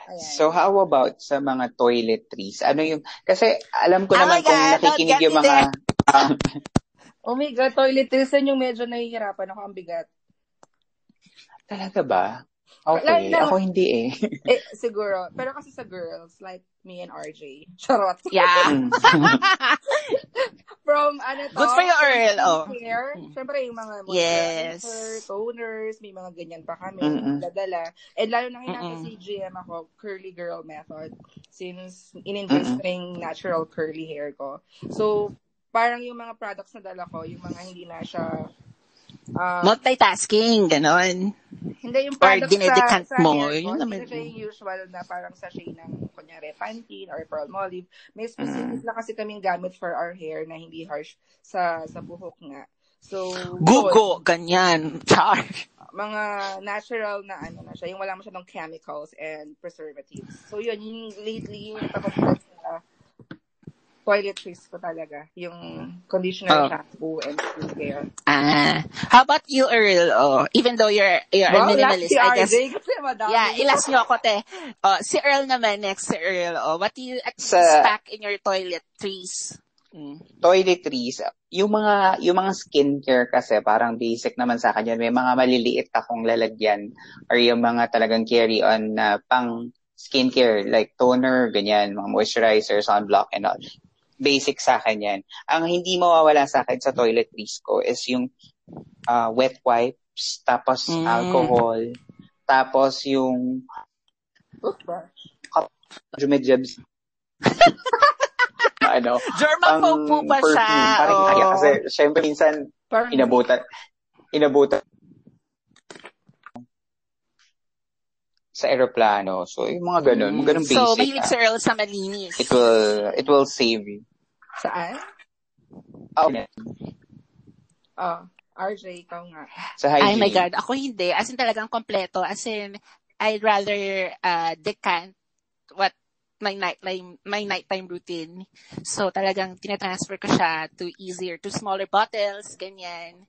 Ayan. So how about sa mga toiletries? Ano yung, kasi alam ko Oh naman kung God, nakikinig don't get yung mga, ah, oh my God, toiletries yun yung medyo nahihirapan ako ang bigat. talaga ba? Like, Okay, no. ako hindi eh. Eh, siguro. Pero kasi sa girls, like me and RJ. Charot. Yeah. Mm. From, ano to? Good for you, Earl. Oh. skincare. Siyempre, yung mga Yes. toners, may mga ganyan pa kami. Mm-mm. Dadala. And lalo na hinata Mm-mm. si GM ako, curly girl method. Since in-invest natural curly hair ko. So, parang yung mga products na dala ko, yung mga hindi na siya um, Multitasking, ganon. Hindi yung Or product dinedecant sa, sa mo, hair yun naman. hindi na siya yung usual na parang sachet ng, kunyari, Pantene or Pearl Olive. May specific Mm. lang kasi kaming gamit for our hair na hindi harsh sa sa buhok nga. So, Gugo, ganyan. Char. yun, mga natural na ano na siya, yung wala masyadong chemicals and preservatives. So, yun, yung lately, yung toiletries ko talaga. Yung conditioner, Oh. shampoo, and skincare. Ah. How about you, Earl? Oh, even though you're, you're a Wow, last minimalist, si I guess. RJ kasi madami. Yeah, ilas nyo ako, te. Oh, si Earl naman, next si Earl. Oh, what do you Sa- pack in your toiletries? Mm. toiletries, yung mga yung mga skincare kasi parang basic naman sa akin. May mga maliliit akong lalagyan or yung mga talagang carry on na pang skincare like toner, ganyan, mga moisturizer, sunblock and all. Basic sa akin yan. Ang hindi mawawala sa akin sa toiletries ko is yung ah, wet wipes, tapos Mm. alcohol, tapos yung Toothbrush. jumejebs. ano, German po po ba siya? perfume. Parang Oh. kaya kasi syempre minsan Parang, inabutan inabutan sa eroplano. So, yung mga ganun, mga ganun basic. So, mahilig ah. si Earl sa malinis. It will, it will save you. saan? Oh, Oh, RJ, ikaw nga. sa hygiene. Oh my God, ako hindi. As in talagang kompleto. As in, I'd rather uh, decant what my night my nighttime routine. So talagang tinatransfer ko siya to easier, to smaller bottles, ganyan.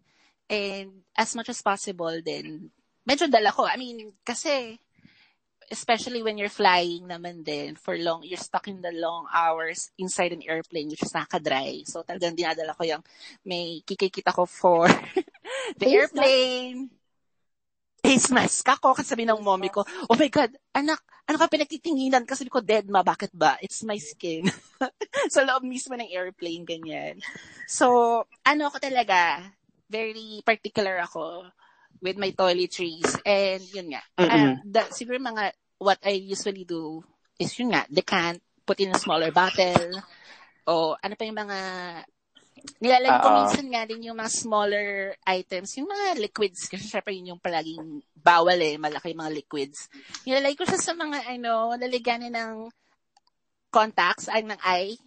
And as much as possible din, medyo dala ko. I mean, kasi especially when you're flying naman din for long, you're stuck in the long hours inside an airplane which is nakaka-dry. So talagang dinadala ko yung may kikikita ko for the Face airplane. Face mask ako kasi sabi ng mommy ko, oh my God, anak, ano ka pinagtitinginan? Kasi ko, dead ma, bakit ba? It's my skin. sa loob mismo ng airplane, ganyan. So, ano ako talaga, very particular ako with my toiletries. And yun nga, Mm-mm. uh, the, siguro mga, what I usually do is yun nga, decant, put in a smaller bottle, o ano pa yung mga, nilalagay ko Oo. minsan nga din yung mga smaller items, yung mga liquids, kasi syempre yun yung palaging bawal eh, malaki yung mga liquids. Nilalagay ko siya sa mga, ano, lalagyanin ng contacts, ay ng eye.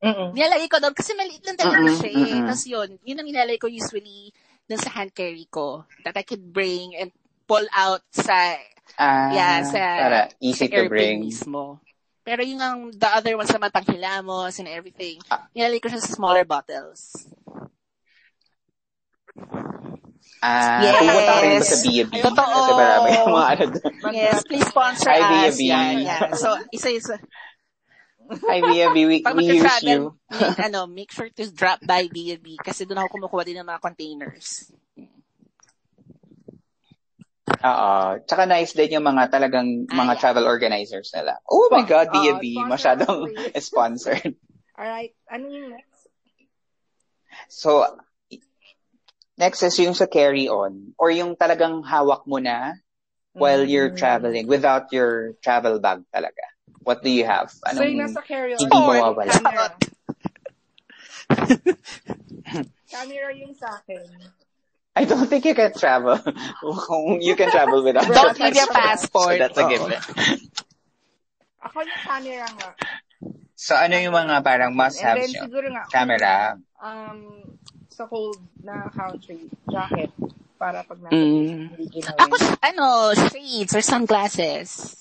Mm-mm. Nilalagay ko doon kasi maliit lang talaga Mm-mm, siya eh. Tapos yun, yun ang nilalagay ko usually dun sa hand carry ko. That I could bring and pull out sa, Ah, yeah, sa, para easy sa to bring. mismo. Pero yung ang, the other ones naman, panghilamos and everything, Ah. nilalagay ko siya sa smaller bottles. Ah, Yes. pumunta ka rin ba sa B&B? Totoo. Kasi marami yung mga ano. Yes, please sponsor Hi, us. B&B. Yan, yan. So, isa-isa. Hi, B&B. We, Pag we use you. make, ano, make sure to drop by B&B kasi doon ako kumukuha din ng mga containers. Oo. Tsaka nice din yung mga talagang mga yeah. travel organizers nila. Oh my God, B&B. sponsor Masyadong please. sponsored. Alright, ano yung next? So, next is yung sa carry-on or yung talagang hawak mo na while you're Mm. traveling without your travel bag talaga. What do you have? so Anong yung nasa carry-on, hindi Porn. mawawala? camera. camera yung sa akin. I don't think you can travel. Kung you can travel without Don't your leave your passport. passport. So that's a Oo. given. Ako yung camera nga. So ano yung mga parang must-haves then nyo? siguro nga, Camera. um, sa cold na country, jacket, para pag nasa Mm. Ako, ano, shades or sunglasses.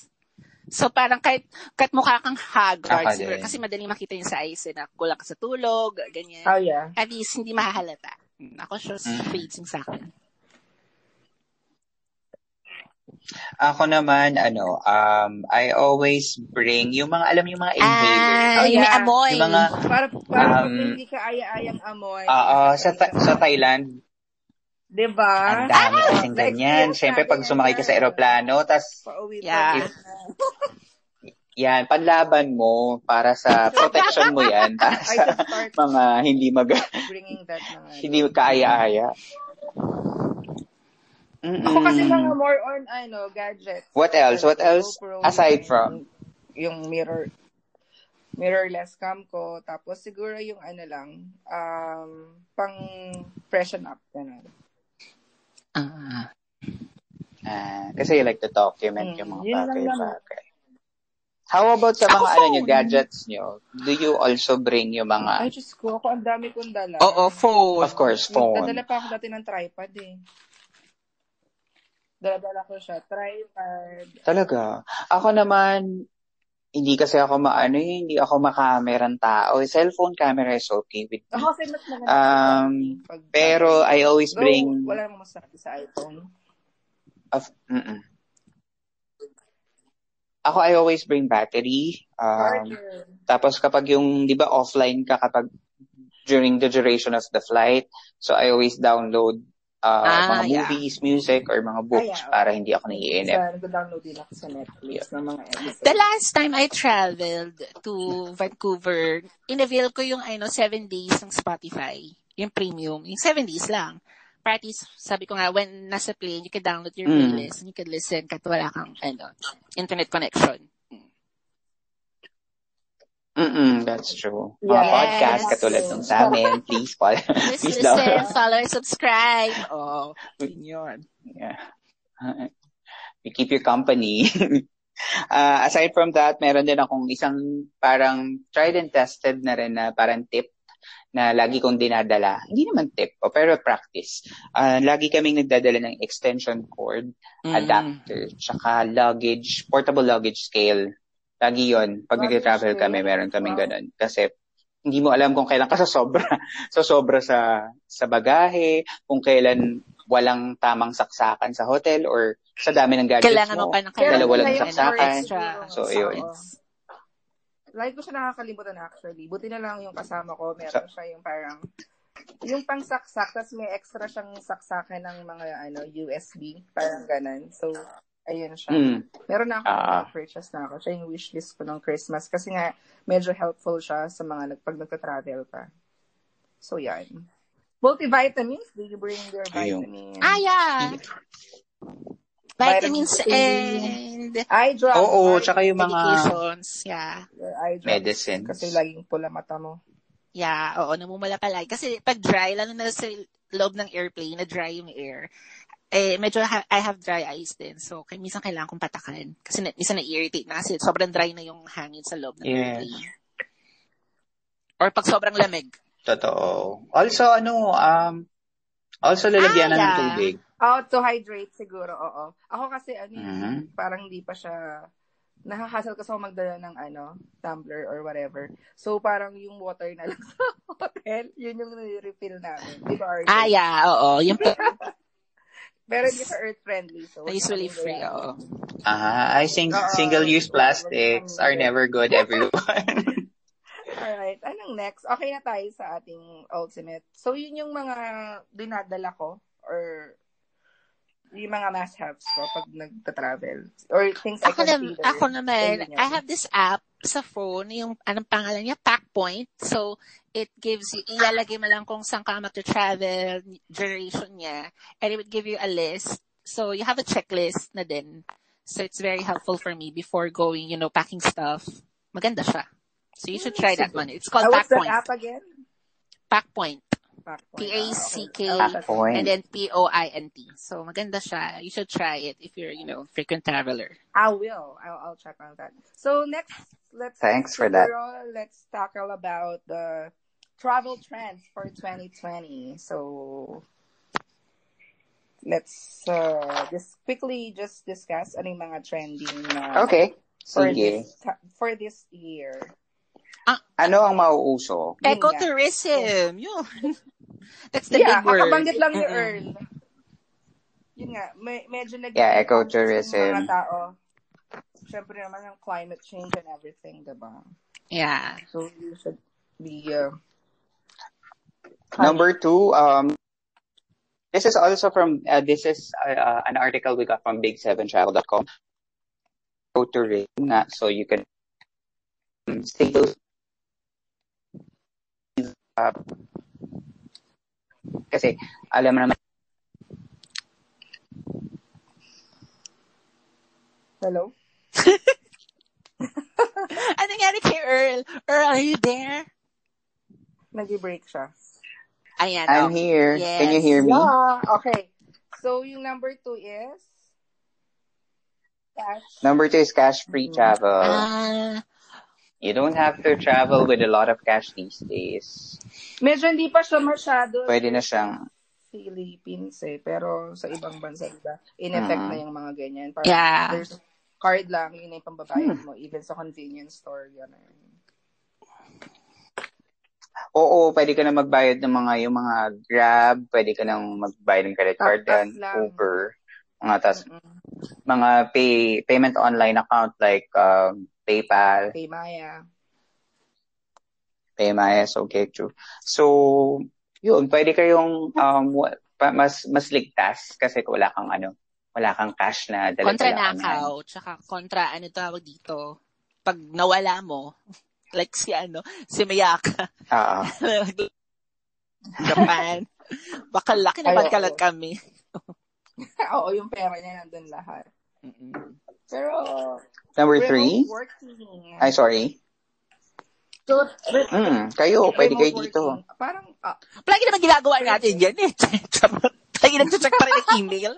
So parang kahit, kahit mukha kang haggard, siguro, din. kasi madaling makita yung sa eyes eh, na kulang ka sa tulog, ganyan. Oh, yeah. At least, hindi mahahalata. Mm, Ako siya Mm. yung sa akin. Ako naman, ano, um, I always bring yung mga, alam yung mga inhaler. Ah, Oh, yung may yeah. amoy. Yung mga, Para, para Um, hindi ka aya-ayang amoy. oo, sa, Tha- sa Thailand, Diba? ang dami kasing Na-experience ganyan. Siyempre, pag sumakay ka sa yan. eroplano, tas Pauwi Yeah. pa. yan, panlaban mo para sa protection mo yan, para sa mga hindi mag, hindi kaaya-aya. Mm-mm. Ako kasi mga more on, ano, gadgets. What else? What else? GoPro, Aside from? Yung mirror, mirrorless cam ko. Tapos siguro yung ano lang, um, pang freshen up. Ganun. Ah. Ah, kasi you like to document Mm, yung mga yun lang bagay-bagay. How about sa Ako mga ano nyo, gadgets nyo? Do you also bring yung mga, Ay, Diyos ko, ako ang dami kong dala. Oo, phone. of course, phone? Nagdadala pa ako dati ng tripod eh. Dala-dala ko siya. Tripod. Talaga. Ako naman, hindi kasi ako maano eh, hindi ako makamerang tao. Cellphone camera is okay with me. Ako kasi mas maganda. Um, pag- Pero I always Though, bring wala namang masabi sa iPhone. of mm Ako I always bring battery. Um, tapos kapag yung 'di ba offline ka kapag during the duration of the flight, so I always download uh, Ah, mga yeah. movies, music or mga books Ah, yeah. para hindi ako naiinip. Sa, nag-download din ako sa Netflix ng mga episodes. The last time I traveled to Vancouver, in-avail ko yung ano, seven days ng Spotify. Yung premium. Yung seven days lang. Practice, sabi ko nga, when nasa plane, you can download your Mm. playlist and you can listen kahit wala kang ano, internet connection. Mm that's true. Mga Yes. podcast katulad ng sa amin, please follow. Please please listen, follow, and subscribe. Oh, yun. Yeah. We keep you company. uh, aside from that, meron din akong isang parang tried and tested na rin na parang tip na lagi kong dinadala. Hindi naman tip, o, pero practice. Uh, lagi kaming nagdadala ng extension cord, Mm. adapter, tsaka luggage, portable luggage scale. Lagi yon Pag Luggage nag-travel kami, meron kaming Wow. ganun. Kasi hindi mo alam kung kailan ka sa sobra. so sobra sa sa bagahe, kung kailan walang tamang saksakan sa hotel or sa dami ng gadgets Kailangan mo mo. pa ng Dalawa lang saksakan. So, yun. Lagi ko siya nakakalimutan actually. Buti na lang yung kasama ko, meron siya yung parang yung pang saksak, tapos may extra siyang saksakan ng mga ano USB, parang ganun. So, ayun siya. Mm. Meron na ako, Ah. purchase na ako. Siya yung wishlist ko ng Christmas kasi nga medyo helpful siya sa mga nag, pag nagta-travel ka. So, yan. Multivitamins, do you bring your Ayun. vitamins? Ah, yeah. Vitamins Vitamin C. and Eye drops. Oo, tsaka yung mga medications. Yeah. eye drops. medicines. Kasi laging pula mata mo. Yeah, oo, namumula palagi. Kasi pag dry, lalo na sa loob ng airplane, na dry yung air, eh, medyo ha- I have dry eyes din. So, kaya minsan kailangan kong patakan. Kasi na, minsan na-irritate na kasi sobrang dry na yung hangin sa loob ng airplane. Or pag sobrang lamig. Totoo. Also, ano, um, also lalagyan Ah, na ng yeah. tubig. Oh, to hydrate siguro, oo. Ako kasi, ano, Mhm. parang hindi pa siya, nakahasal kasi ako magdala ng, ano, tumbler or whatever. So, parang yung water na lang sa hotel, yun yung refill namin. Di ba, Arthur? Ah, yeah, oo. Yung Pero hindi sa earth-friendly. So, usually free, oo. Ah, I think Oo. single-use plastics are never good, everyone. Alright. Anong next? Okay na tayo sa ating ultimate. So, yun yung mga dinadala ko or yung mga must-haves ko pag nagta-travel. Or things I Ako, na, ako naman. I have this app sa phone, yung anong pangalan niya, Packpoint. So, it gives you, ilalagay mo lang kung saan ka mag-travel, duration niya, and it would give you a list. So, you have a checklist na din. So it's very helpful for me before going, you know, packing stuff. Maganda siya. So you should try that one. It's called Oh, what's that Packpoint. app again? Packpoint. Packpoint. P-A-C-K. Ah, And then P-O-I-N-T. So maganda siya. You should try it if you're, you know, frequent traveler. I will. I'll, I'll check on that. So next, let's Thanks for that. Siguro, Let's tackle about the travel trends for 2020. So let's uh, just quickly just discuss ano mga trending na Okay. for Sige. this for this year. Ano ang mauuso? Yun nga. Ecotourism. Yun. That's the yeah, big word. kakabanggit lang ni. Earl. Yun nga, me- medyo nag Yeah, yung ecotourism. mga tao. Siyempre naman yung climate change and everything, diba? Yeah. So you should be uh, Number two, um, this is also from, uh, this is uh, an article we got from big7travel.com. Go to rate nga, so you can um, stay close. Uh, kasi, alam mo naman, hello? Ano nangyari kay Earl? Earl, are you there? Nag-break siya. Ayan. I'm oh. here. Yes. Can you hear me? Yeah. Okay. So yung number two is cash. Number two is cash-free Mhm. travel. Ah, You don't have to travel with a lot of cash these days. Medyo hindi pa siya masyado Pwede na siyang, Philippines eh. Pero sa ibang bansa, diba? In-effect Mhm. na yung mga ganyan. Parang Yeah. there's card lang, yun na yung pambabayad mo. Even sa convenience store, gano'n. oo, pwede ka na magbayad ng mga, yung mga Grab, pwede ka nang magbayad ng credit card lang. Uber, mga tas, Mm-mm. mga pay, payment online account like um, PayPal, Kay Maya. PayMyas, okay, true. So, yun, pwede kayong um, mas mas ligtas kasi wala kang ano, wala kang cash na dala kontra nakaw. Tsaka kontra, ano tawag dito? Pag nawala mo, like si ano, si Mayaka. Oo. Japan. Baka laki Ay, naman oo. kalat kami. Oo, yung pera niya nandun lahat. Mm-mm. Pero, Number remote three, working. ay sorry. So, re- Mm, kayo, pwede kayo dito. working. Parang, ah, Lagi naman ginagawa natin yan eh. Lagi nagsacheck pa rin ng email.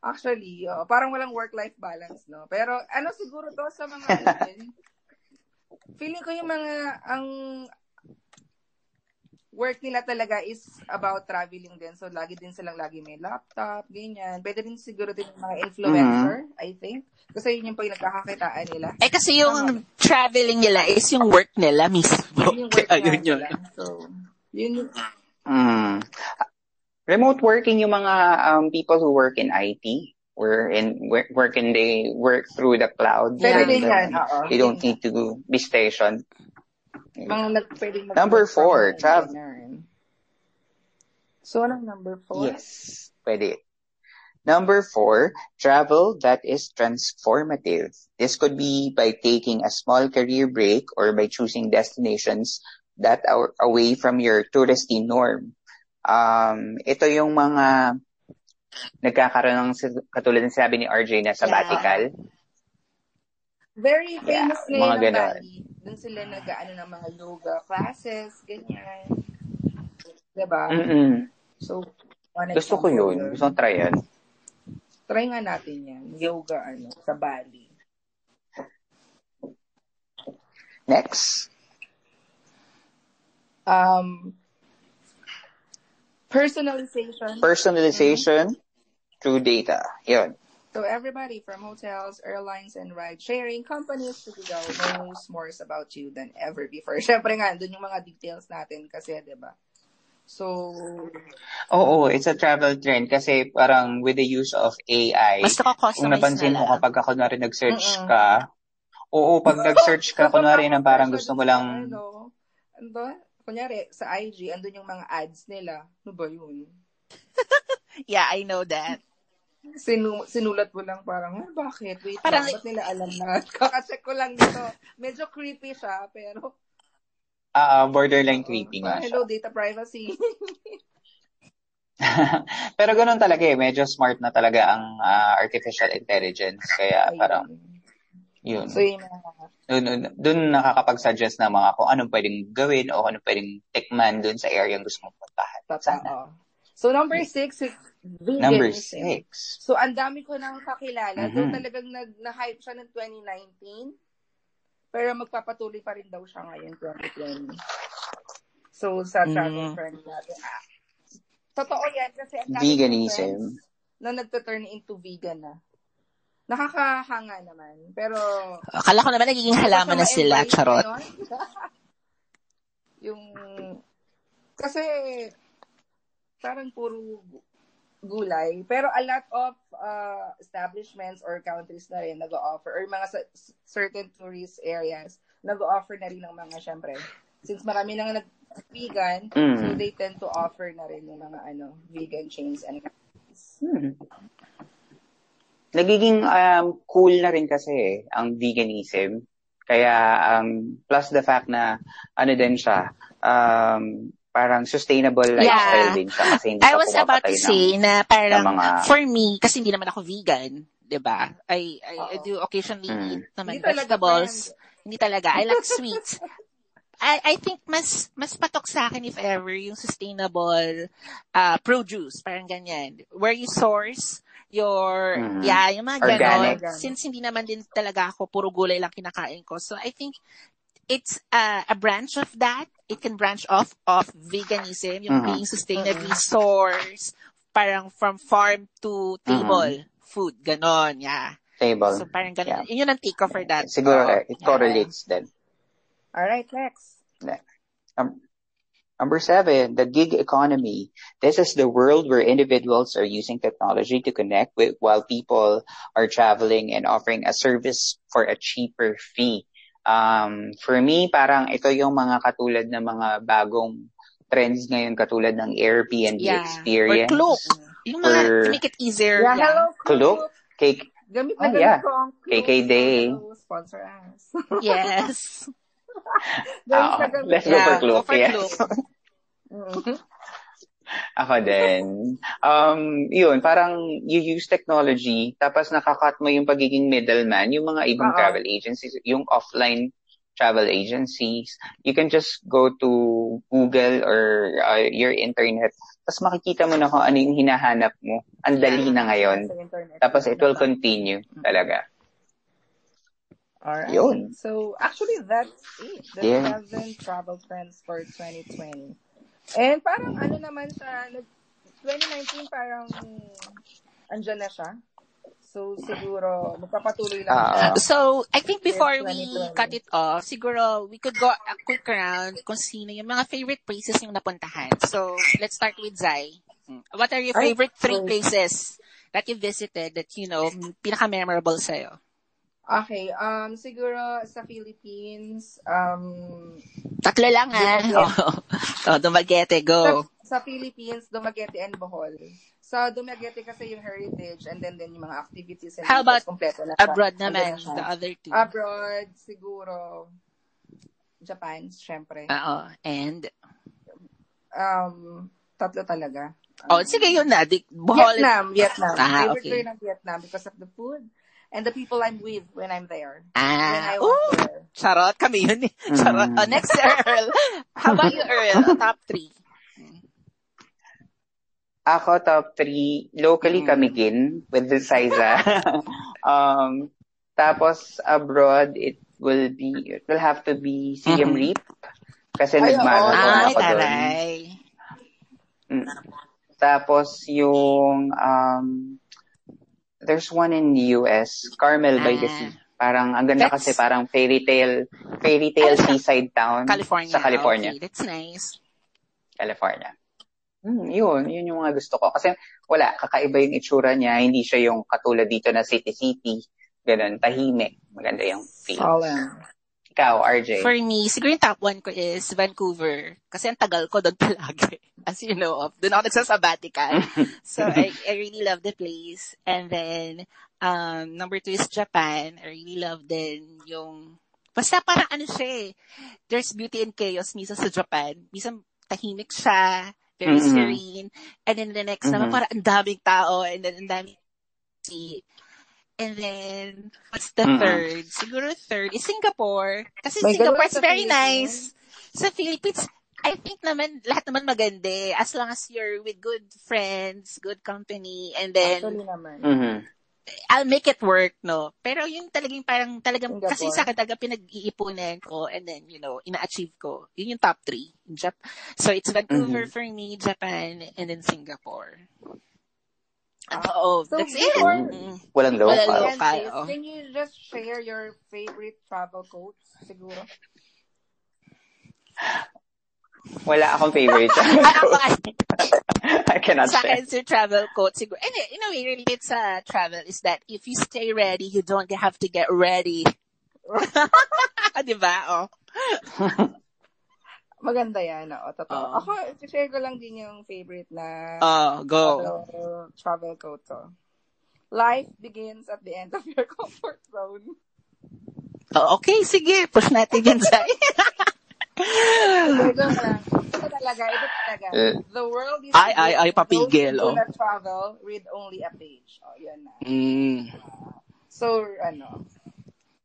Actually, oo, parang walang work-life balance, no? Pero ano siguro to sa mga feeling ko yung mga ang work nila talaga is about traveling din. So, lagi din silang lagi may laptop, ganyan. Pwede din siguro din yung mga influencer, I think. Kasi yun yung pag nagkakakitaan nila. Eh kasi yung traveling nila is yung work nila mismo. Yun yung work Kaya nila. yun yun. So, yun yung, Mm. Remote working yung mga um, people who work in IT, were in work, work in they work through the cloud. Yeah. din And, yan. um, Oo. They don't need to be stationed. Mga nag, pwedeng mag- Number four, travel. So, anong number four? Yes, pwede. Number four, travel that is transformative. This could be by taking a small career break or by choosing destinations that are away from your touristy norm. Um, ito yung mga nagkakaroon ng katulad ng sabi ni RJ na sabbatical. Very Yeah, famous mga ngayon ng ganon. Bali. Doon sila nag-ano ng mga yoga classes, ganyan. Diba? Mm-mm. So, Gusto ko yun. yun. Gusto ko try yun. Try nga natin yan. Yoga, ano, sa Bali. Next. Um, personalization. Personalization through data. Yun. So everybody from hotels, airlines, and ride-sharing companies to go knows more about you than ever before. Siyempre nga, doon yung mga details natin kasi, di ba? So, Oo, it's a travel trend kasi parang with the use of AI, Mas kung napansin na mo kapag ka, kunwari nag-search Mm-mm. ka, oo, pag nag-search ka, kunwari na parang gusto mo lang, Ano, ano? Kunyari, sa IG, andun yung mga ads nila. Ano ba yun? Yeah, I know that. Sinu sinulat mo lang parang, ah, bakit? Wait Parang- lang, ba't nila alam na? Kakacheck ko lang dito. Medyo creepy siya, pero... ah, borderline Oo, creepy parang, nga siya. Hello, data privacy. Pero ganun talaga eh. Medyo smart na talaga ang ah, artificial intelligence. Kaya Ayun. parang, yun. So, yun na. Doon, nakakapag-suggest na mga kung anong pwedeng gawin o anong pwedeng tikman doon sa area yung gusto mong puntahan. Sana. So, number six is veganism. Number six. So, ang dami ko nang kakilala. Mhm. Though talagang nag, na-hype siya ng 2019. Pero magpapatuloy pa rin daw siya ngayon, 2020. So, sa travel Mm. friend natin. Ah, totoo yan kasi ang Veganism. na nagta-turn into vegan na. Nakakahanga naman. Pero, Akala ko naman nagiging halaman na sila, charot. yung, kasi, parang puro gu- gulay. Pero a lot of uh, establishments or countries na rin nag-offer or mga sa- certain tourist areas nag-offer na rin ng mga, syempre, since marami nang nag-vegan, Mm. so they tend to offer na rin yung mga ano vegan chains and Hmm. Nagiging um, cool na rin kasi eh, ang veganism. Kaya um, plus the fact na ano din siya, um, parang sustainable lifestyle din siya kasi hindi I was about to say na parang ng mga- for me, kasi hindi naman ako vegan, 'di ba? I, I, I do occasionally Mm. eat naman Hindi talaga, vegetables. Hindi talaga. I like sweets. I, I think mas mas patok sa akin if ever yung sustainable uh, produce, parang ganyan. Where you source your, Mhm. yeah, yung mga Organic. ganon. Since hindi naman din talaga ako, puro gulay lang kinakain ko. So I think it's uh, a branch of that. It can branch off of veganism, yung Mhm. being sustainably sourced, parang from farm to table food, ganon, yeah. table. So parang ganon. Yeah. Yun yung take for that. Siguro Oo. eh, it correlates din. Alright, next. Um, number seven, the gig economy. This is the world where individuals are using technology to connect with while people are traveling and offering a service for a cheaper fee. Um, for me, parang ito yung mga katulad ng mga bagong trends ngayon katulad ng Airbnb Yeah. experience. Or Klook. Yung mga, Or- to make it easier. Yeah, yeah. hello, Klook. Cake. Gamit Oh, na gamit yeah. ko ang Klook. KK Day. Hello, sponsor us. Yes. Gamit Let's go for Klook. go for yes. Klook. Ako din. Um, yun, parang you use technology, tapos nakakat mo yung pagiging middleman, yung mga ibang Oo. travel agencies, yung offline travel agencies. You can just go to Google or uh, your internet, tapos makikita mo na kung ano yung hinahanap mo. Ang dali na ngayon. Tapos it will continue talaga. Alright. Yun. So, actually, that's it. The Yeah. seven travel trends for 2020. And parang ano naman nag- 2019 parang andyan na siya. So, siguro, magpapatuloy lang siya. So, I think before we 2020. cut it off, siguro we could go a quick round kung sino yung mga favorite places yung napuntahan. So, let's start with Zai. What are your Ay, favorite three places that you visited that, you know, pinaka-memorable sa'yo? Okay, um, siguro sa Philippines, um, Tatlo lang, ha? Dumaguete. Oh, oh Dumaguete, go. sa, sa Philippines, Dumaguete and Bohol. Sa Dumaguete kasi yung heritage and then then yung mga activities and How about kompleto na. Abroad naman, na the other two. Abroad, siguro, Japan, syempre. Oo. And, Um, tatlo talaga. oh, sige yun na. Di, Bohol. Vietnam, Vietnam. Ah, okay. ko yun ang Vietnam because of the food and the people I'm with when I'm there. when Ah, I ooh, there. charot. Kami yun eh. Charot. Mm. Oh, next, Earl. How about you, Earl? Top three. Ako, top three, locally Mm. Camiguin with the Siza. um, tapos, abroad, it will be, it will have to be Siem Mhm. Reap. Kasi Ay, oo. nagmarathon Ay, ako doon. taray. Mm. Tapos, yung, um, there's one in the US, Carmel by the Ah. Sea. Parang, ang ganda That's- kasi parang fairy tale, fairy tale sa- seaside town. California. Sa California. Okay, that's nice. California. Hmm, yun, yun yung mga gusto ko. Kasi wala, kakaiba yung itsura niya. Hindi siya yung katulad dito na city-city. Ganun, tahimik. Maganda yung feel. Solemn. Ikaw, RJ. For me, siguro yung top one ko is Vancouver. Kasi ang tagal ko doon palagi. As you know. Doon ako nagsasabatical. so, I, I really love the place. And then, um, number two is Japan. I really love din yung, basta parang ano siya eh. There's beauty and chaos minsan sa Japan. Minsan tahimik siya. very Mhm. serene. And then the next naman, Mhm. parang ang daming tao, and then ang daming see. And then, what's the Mhm. third? Siguro third is Singapore. Kasi May Singapore is very nice. Sa Philippines, I think naman, lahat naman maganda eh. As long as you're with good friends, good company, and then, Actually naman. Mhm. I'll make it work, no? Pero yung talagang parang, talagang, Singapore. kasi sa akin talaga pinag-iipunan ko and then, you know, ina-achieve ko. Yun yung top three. In Jap- so it's Vancouver Mhm. for me, Japan, and then Singapore. Ah. Oo, So that's it. before-. Walang Walang local. local. Yan, sis, oh. Can you just share your favorite travel quotes, siguro? Wala akong favorite. Ako, I cannot sa share. akin, sa travel quote, siguro, and in a way, related sa travel is that if you stay ready, you don't have to get ready. Di ba? Oh. Maganda yan, oo, totoo. Oo. Ako, share ko lang din yung favorite na Oh, go. travel, travel quote to. Life begins at the end of your comfort zone. Oh, okay, sige. Push natin yan, Zay. Ito talaga, ito talaga. Eh. The world is Ay, ay, ay, papigil, Those who oh. travel, read only a page. Oh, yun na. mm. So, ano,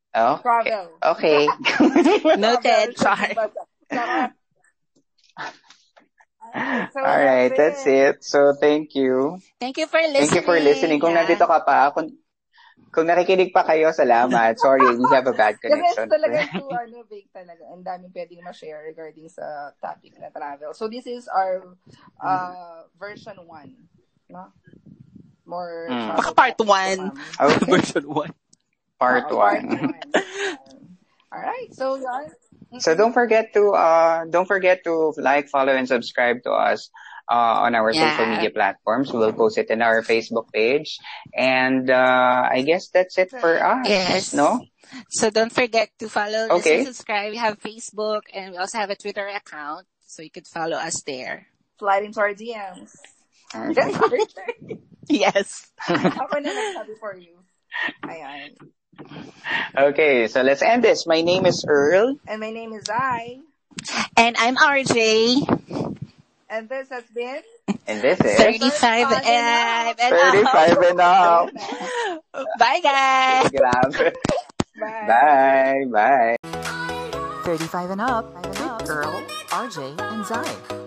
Oh, travel. okay. Noted. Char. So, All right, that's it. So, thank you. Thank you for listening. Thank you for listening. Kung Yeah. nandito ka pa, kung, kung nakikinig pa kayo, salamat. Sorry, we have a bad Kasi connection. talaga too, ano, big talaga. Ang daming pwedeng ma-share regarding sa topic na travel. So, this is our uh, version 1. No? More Mm. Baka part topics to one. come. Okay, Version 1. part Oo, one. one. Alright, so yun. So don't forget to uh don't forget to like, follow, and subscribe to us uh, on our Yeah. social media platforms. We'll post it in our Facebook page, and uh, I guess that's it for us. Yes. No. So don't forget to follow, Okay. listen, subscribe. We have Facebook and we also have a Twitter account. So you could follow us there. Slide into our DMs. Yes. Ako na nagsabi for you. Ayan. Okay, so let's end this. My name is Earl. And my name is I. And I'm RJ. And this has been. And this is 35 and, and 35 and up. Bye guys. Bye. Bye. Bye. 35 and up Earl, RJ, and Zai.